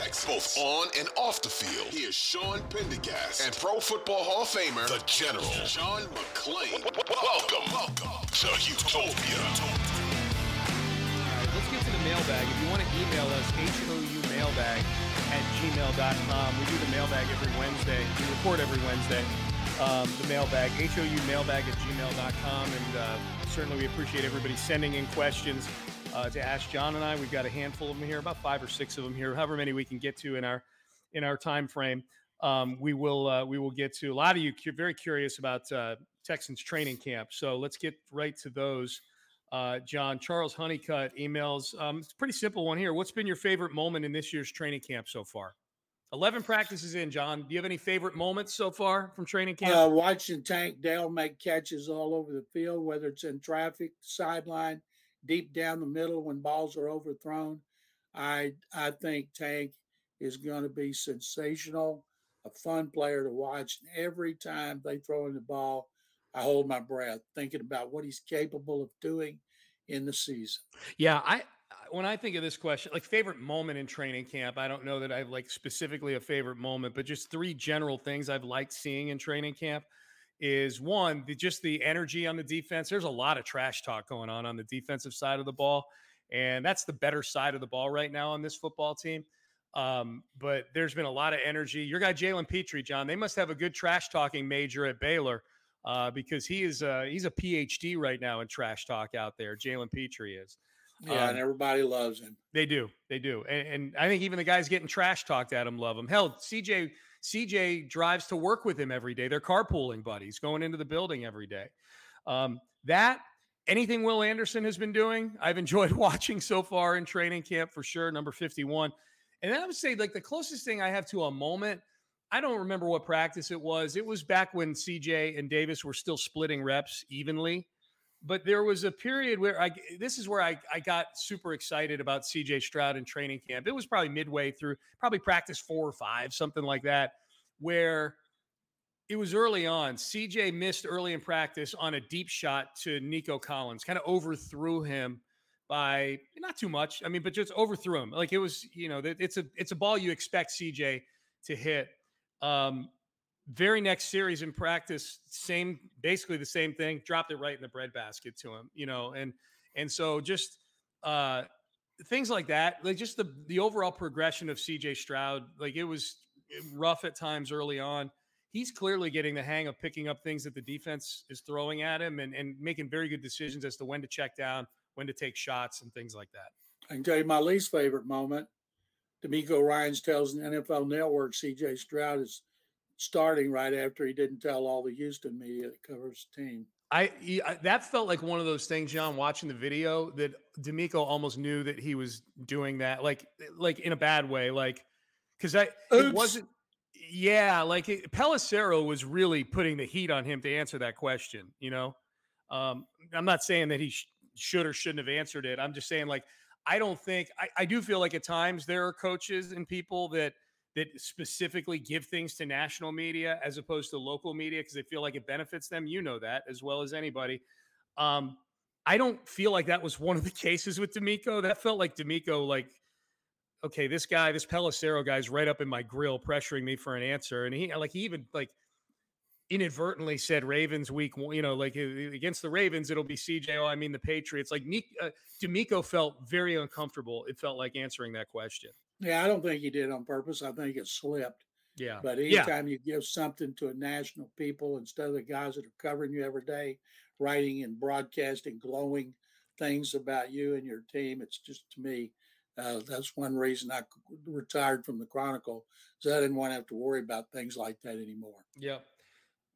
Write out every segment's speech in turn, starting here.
Both on and off the field. Here's Sean Pendergast and Pro Football Hall of Famer, the General John McClain. Welcome, welcome to Houtopia. Let's get to the mailbag. If you want to email us, HOU mailbag at gmail.com. We do the mailbag every Wednesday. We record every Wednesday. Um, the mailbag, HOU mailbag at gmail.com. And uh, certainly we appreciate everybody sending in questions uh, to ask John and I. We've got a handful of them here, about five or six of them here, however many we can get to in our in our time frame. Um, we will uh, we will get to a lot of you cu- very curious about uh, Texans training camp. So let's get right to those. Uh, John Charles Honeycutt emails. Um, it's a pretty simple one here. What's been your favorite moment in this year's training camp so far? Eleven practices in, John. Do you have any favorite moments so far from training camp? Uh, watching Tank Dell make catches all over the field, whether it's in traffic, sideline, deep down the middle when balls are overthrown. I I think Tank is going to be sensational, a fun player to watch. And every time they throw in the ball, I hold my breath, thinking about what he's capable of doing in the season. Yeah, I when I think of this question, like favorite moment in training camp, I don't know that I've like specifically a favorite moment, but just three general things I've liked seeing in training camp is one, the, just the energy on the defense. There's a lot of trash talk going on on the defensive side of the ball, and that's the better side of the ball right now on this football team. Um, but there's been a lot of energy. Your guy Jalen Pitre, John, they must have a good trash talking major at Baylor uh, because he is uh, he's a PhD right now in trash talk out there. Jalen Pitre is. Yeah, Um, and everybody loves him. They do. They do. And, and I think even the guys getting trash talked at him love him. Hell, CJ CJ drives to work with him every day. They're carpooling buddies, going into the building every day. Um, that anything Will Anderson has been doing, I've enjoyed watching so far in training camp for sure. Number 51. And then I would say like the closest thing I have to a moment. I don't remember what practice it was. It was back when CJ and Davis were still splitting reps evenly but there was a period where I this is where I, I got super excited about CJ Stroud in training camp. It was probably midway through, probably practice four or five, something like that, where it was early on. CJ missed early in practice on a deep shot to Nico Collins, kind of overthrew him by not too much. I mean, but just overthrew him. Like it was, you know, it's a it's a ball you expect CJ to hit. Um, very next series in practice, same basically the same thing, dropped it right in the breadbasket to him, you know, and and so just uh things like that, like just the the overall progression of CJ Stroud, like it was rough at times early on. He's clearly getting the hang of picking up things that the defense is throwing at him and, and making very good decisions as to when to check down, when to take shots and things like that. Can tell you my least favorite moment. DeMeco Ryans tells the NFL Network CJ Stroud is starting right after he didn't tell all the Houston media that covers the team. I, I that felt like one of those things, John. Watching the video, that DeMeco almost knew that he was doing that, like like in a bad way, like because I it wasn't. Yeah, like it, Pelissero was really putting the heat on him to answer that question. You know, um, I'm not saying that he sh- should or shouldn't have answered it. I'm just saying, like, I don't think I, I do feel like at times there are coaches and people that that specifically give things to national media as opposed to local media because they feel like it benefits them. You know that as well as anybody. Um, I don't feel like that was one of the cases with DeMeco. That felt like DeMeco, like, okay, this guy, this Pelissero guy's right up in my grill, pressuring me for an answer, and he like he even like inadvertently said Ravens week, you know, like against the Ravens, it'll be CJ. Oh, I mean the Patriots. Like uh, DeMeco felt very uncomfortable. It felt like answering that question. Yeah, I don't think he did on purpose. I think it slipped. Yeah. But Yeah. anytime you give something to a national people instead of the guys that are covering you every day, writing and broadcasting glowing things about you and your team, it's just to me, uh, that's one reason I retired from the Chronicle, so I didn't want to have to worry about things like that anymore. Yeah.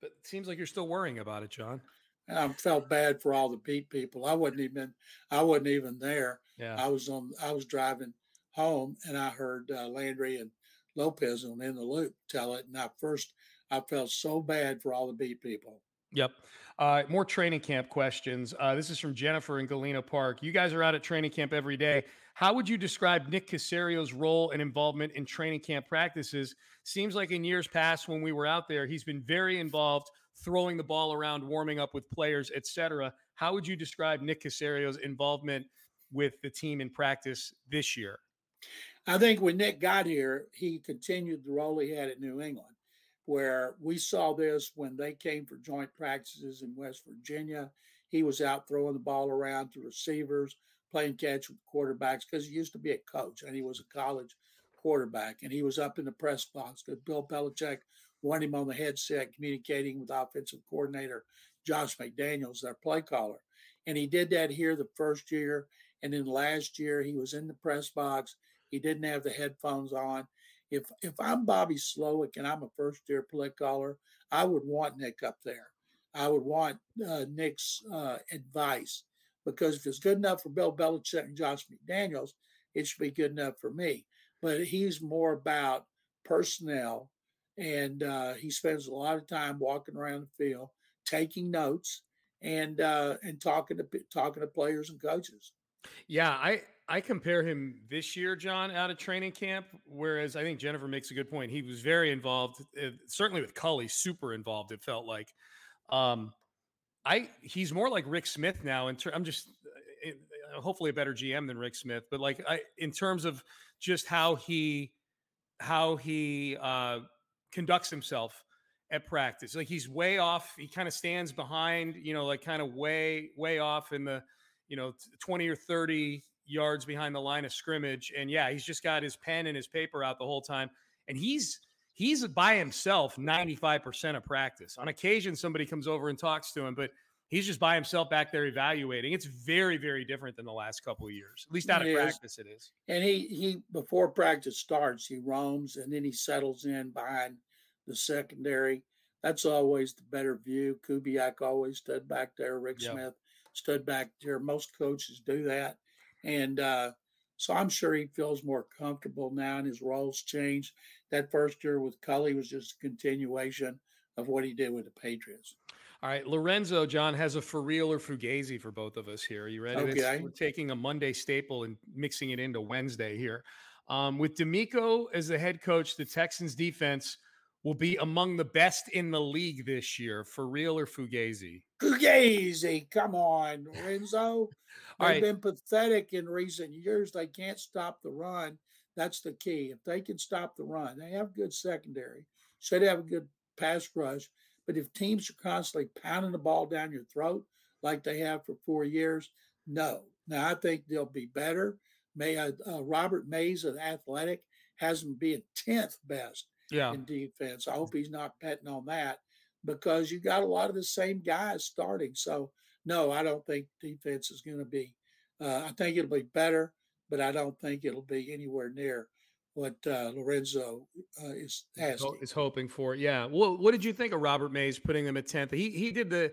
But it seems like you're still worrying about it, John. And I felt bad for all the beat people. I wasn't even, I wasn't even there. Yeah. I was on, I was driving home, and I heard uh, Landry and Lopez on in the loop tell it, and I first I felt so bad for all the beat people. Yep. Uh, more training camp questions. Uh, this is from Jennifer in Galena Park. You guys are out at training camp every day. How would you describe Nick Caserio's role and involvement in training camp practices? Seems like in years past when we were out there, he's been very involved, throwing the ball around, warming up with players, etc. How would you describe Nick Caserio's involvement with the team in practice this year? I think when Nick got here, he continued the role he had at New England, where we saw this when they came for joint practices in West Virginia. He was out throwing the ball around to receivers, playing catch with quarterbacks because he used to be a coach and he was a college quarterback. And he was up in the press box because Bill Belichick wanted him on the headset communicating with offensive coordinator Josh McDaniels, their play caller. And he did that here the first year. And then last year, he was in the press box. He didn't have the headphones on. If if I'm Bobby Slowik and I'm a first year play caller, I would want Nick up there. I would want uh, Nick's uh, advice because if it's good enough for Bill Belichick and Josh McDaniels, it should be good enough for me. But he's more about personnel, and uh, he spends a lot of time walking around the field, taking notes, and uh, and talking to talking to players and coaches. Yeah, I I compare him this year, John, out of training camp. Whereas I think Jennifer makes a good point. He was very involved, uh, certainly with Culley, super involved. It felt like. Um, I he's more like Rick Smith now. And ter- I'm just uh, hopefully a better GM than Rick Smith, but like I in terms of just how he how he uh, conducts himself at practice. Like he's way off. He kind of stands behind, you know, like kind of way way off in the you know 20 or 30 yards behind the line of scrimmage and yeah he's just got his pen and his paper out the whole time and he's he's by himself 95% of practice on occasion somebody comes over and talks to him but he's just by himself back there evaluating it's very very different than the last couple of years at least out of It is. practice it is And he he before practice starts, he roams and then he settles in behind the secondary. That's always the better view. Kubiak always stood back there. Rick Yeah. Smith stood back there. Most coaches do that, and uh, so I'm sure he feels more comfortable now, and his roles changed. That first year with Culley was just a continuation of what he did with the Patriots. All right, Lorenzo John has a for real or fugazi for both of us here. Are you ready? Okay. we're taking a Monday staple and mixing it into Wednesday here. Um, with DeMeco as the head coach, the Texans defense will be among the best in the league this year. For real or fugazi? Fugazi, come on, Renzo. They've right. been pathetic in recent years. They can't stop the run. That's the key. If they can stop the run, they have good secondary. Should have a good pass rush. But if teams are constantly pounding the ball down your throat like they have for four years, no. Now I think they'll be better. May uh, uh, Robert Mays of Athletic has them being tenth best Yeah. in defense. I hope he's not betting on that because you got a lot of the same guys starting. So no, I don't think defense is going to be. Uh, I think it'll be better, but I don't think it'll be anywhere near what uh, Lorenzo uh, is asking. Is hoping for. Yeah. Well, what did you think of Robert Mays putting them at 10th? He he did the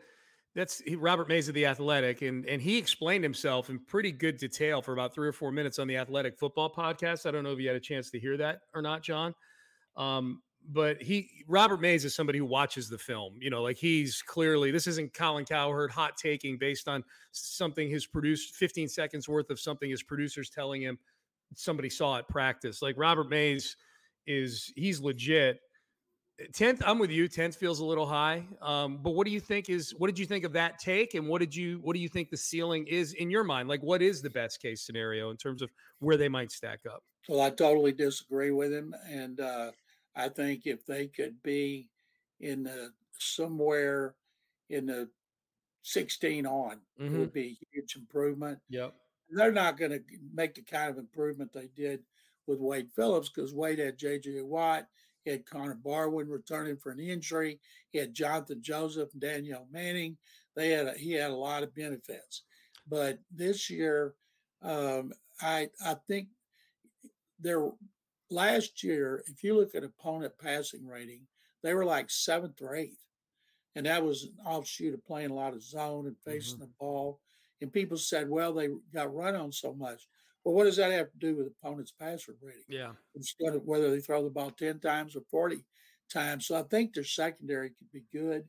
that's he, Robert Mays of the Athletic, and and he explained himself in pretty good detail for about three or four minutes on the Athletic Football Podcast. I don't know if you had a chance to hear that or not, John. Um, but he Robert Mays is somebody who watches the film. You know, like he's clearly this isn't Colin Cowherd hot taking based on something his produced 15 seconds worth of something his producers telling him somebody saw at practice. Like Robert Mays is he's legit. 10th, I'm with you. 10th feels a little high. Um, but what do you think is what did you think of that take? And what did you what do you think the ceiling is in your mind? Like what is the best case scenario in terms of where they might stack up? Well, I totally disagree with him, and uh, I think if they could be in the somewhere in the 16 on, it Mhm. would be a huge improvement. Yep. they're not going to make the kind of improvement they did with Wade Phillips because Wade had J.J. Watt, He had Connor Barwin returning for an injury. He had Jonathan Joseph and Danieal Manning. They had a, he had a lot of benefits, but this year, um, I I think there last year, if you look at opponent passing rating, they were like seventh or eighth, and that was an offshoot of playing a lot of zone and facing mm-hmm. the ball. And people said, well, they got run on so much. Well, what does that have to do with opponent's passer rating? Yeah. Instead of whether they throw the ball 10 times or 40 times. So I think their secondary could be good,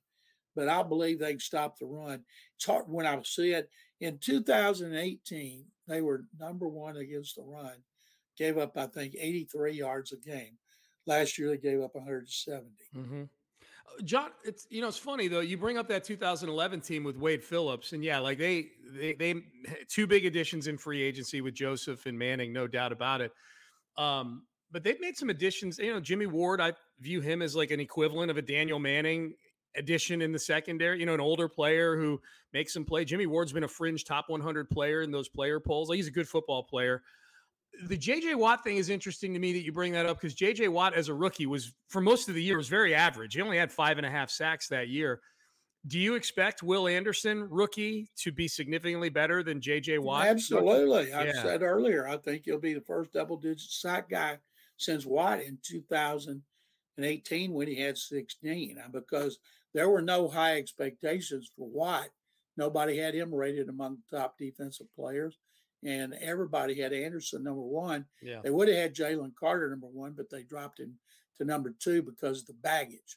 but I believe they can stop the run. It's hard when I see it. In 2018, they were number one against the run, gave up, I think, 83 yards a game. Last year, they gave up 170. Mm-hmm. John, it's you know it's funny though. You bring up that 2011 team with Wade Phillips, and yeah, like they they they two big additions in free agency with Joseph and Manning, no doubt about it. Um, but they've made some additions. You know, Jimmy Ward, I view him as like an equivalent of a Danieal Manning addition in the secondary. You know, an older player who makes some play. Jimmy Ward's been a fringe top 100 player in those player polls. Like he's a good football player the JJ Watt thing is interesting to me that you bring that up because JJ Watt as a rookie was for most of the year was very average. He only had five and a half sacks that year. Do you expect Will Anderson, rookie, to be significantly better than JJ Watt? Absolutely. I yeah. said earlier, I think he'll be the first double digit sack guy since Watt in 2018 when he had 16, uh, because there were no high expectations for Watt. Nobody had him rated among top defensive players and everybody had Anderson number one. Yeah. They would have had Jalen Carter number one, but they dropped him to number two because of the baggage.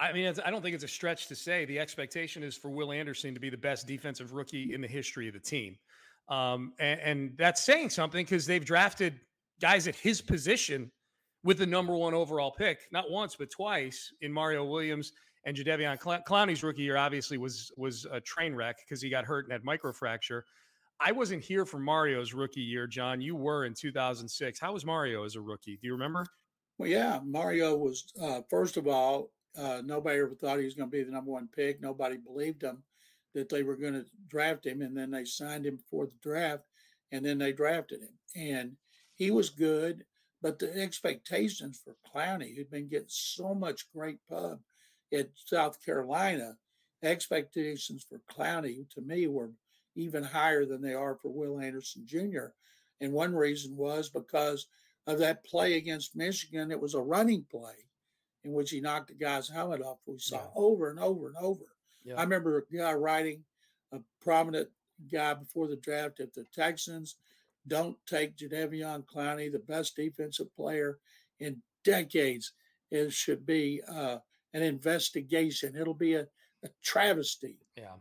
I mean, I don't think it's a stretch to say the expectation is for Will Anderson to be the best defensive rookie in the history of the team. Um, and, and that's saying something because they've drafted guys at his position with the number one overall pick, not once, but twice in Mario Williams and Jadeveon Clowney's rookie year obviously was was a train wreck because he got hurt and had microfracture. I wasn't here for Mario's rookie year, John. You were in 2006. How was Mario as a rookie? Do you remember? Well, yeah, Mario was uh, first of all uh, nobody ever thought he was going to be the number one pick. Nobody believed him that they were going to draft him, and then they signed him before the draft, and then they drafted him, and he was good. But the expectations for Clowney, who'd been getting so much great pub at South Carolina, expectations for Clowney to me were even higher than they are for Will Anderson Jr. And one reason was because of that play against Michigan. It was a running play in which he knocked the guy's helmet off. We saw yeah. over and over and over. Yeah. I remember a guy writing, a prominent guy before the draft at the Texans, don't take Jadeveon Clowney, the best defensive player in decades. It should be uh, an investigation. It'll be a, a travesty. Yeah.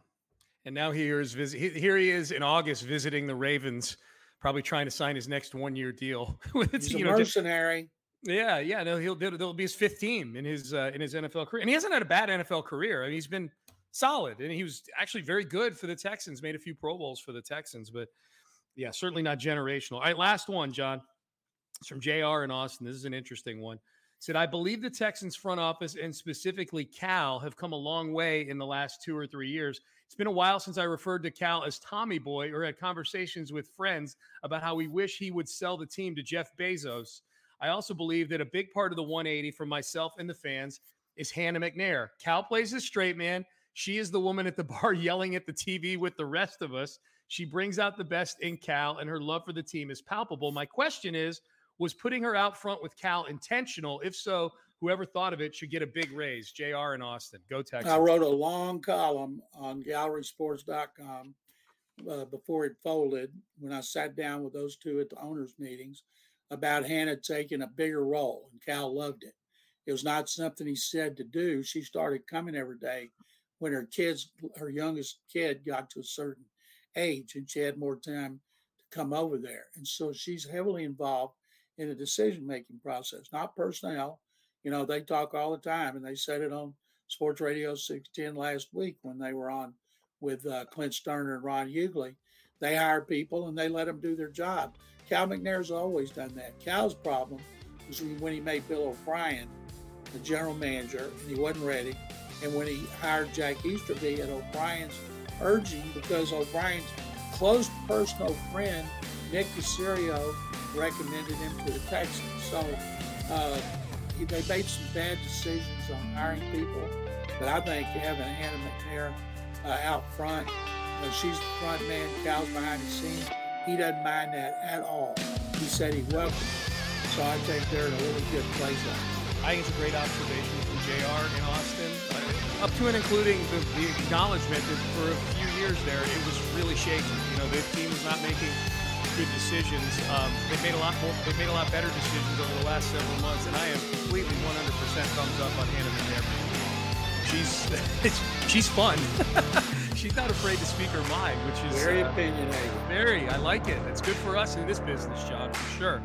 And now here is visit. Here he is in August visiting the Ravens, probably trying to sign his next one-year deal. He's a know, mercenary. Yeah, yeah. No, he'll it'll be his fifth team in his uh, in his NFL career, and he hasn't had a bad NFL career. I mean, he's been solid, and he was actually very good for the Texans. Made a few Pro Bowls for the Texans, but yeah, certainly not generational. All right, last one, John. It's from Jr. in Austin. This is an interesting one. said, I believe the Texans front office and specifically Cal have come a long way in the last two or three years. It's been a while since I referred to Cal as Tommy Boy or had conversations with friends about how we wish he would sell the team to Jeff Bezos. I also believe that a big part of the 180 for myself and the fans is Hannah McNair. Cal plays a straight man. She is the woman at the bar yelling at the TV with the rest of us. She brings out the best in Cal, and her love for the team is palpable. My question is Was putting her out front with Cal intentional? If so, whoever thought of it should get a big raise. JR in Austin. Go Texas. I wrote a long column on gallerysports.com uh, before it folded when I sat down with those two at the owners' meetings about Hannah taking a bigger role, and Cal loved it. It was not something he said to do. She started coming every day when her kids, her youngest kid, got to a certain age, and she had more time to come over there. And so she's heavily involved in the decision making process, not personnel. You know, they talk all the time, and they said it on Sports Radio 610 last week when they were on with uh, Clint Stoerner and Ron Hughley. They hire people and they let them do their job. Cal McNair's always done that. Cal's problem was when he made Bill O'Brien the general manager and he wasn't ready. And when he hired Jack Easterby at O'Brien's urging, because O'Brien's close personal friend, Nick Caserio, recommended him to the Texans. So uh, they made some bad decisions on hiring people. But I think having Hannah McNair uh, out front, you know, she's the front man, Cal's behind the scenes. He doesn't mind that at all. He said he welcomed it. So I think they're in a really good place. now. I think it's a great observation from JR in Austin, up to and including the, the acknowledgement that for a few years there, it was really shaky. You know, the team was not making good decisions. Um, they made a lot more. They made a lot better decisions over the last several months, and I am completely 100% thumbs up on Hannah McNair. She's she's fun. she's not afraid to speak her mind, which is very uh, opinionated. Very, I like it. It's good for us in this business, John, for sure.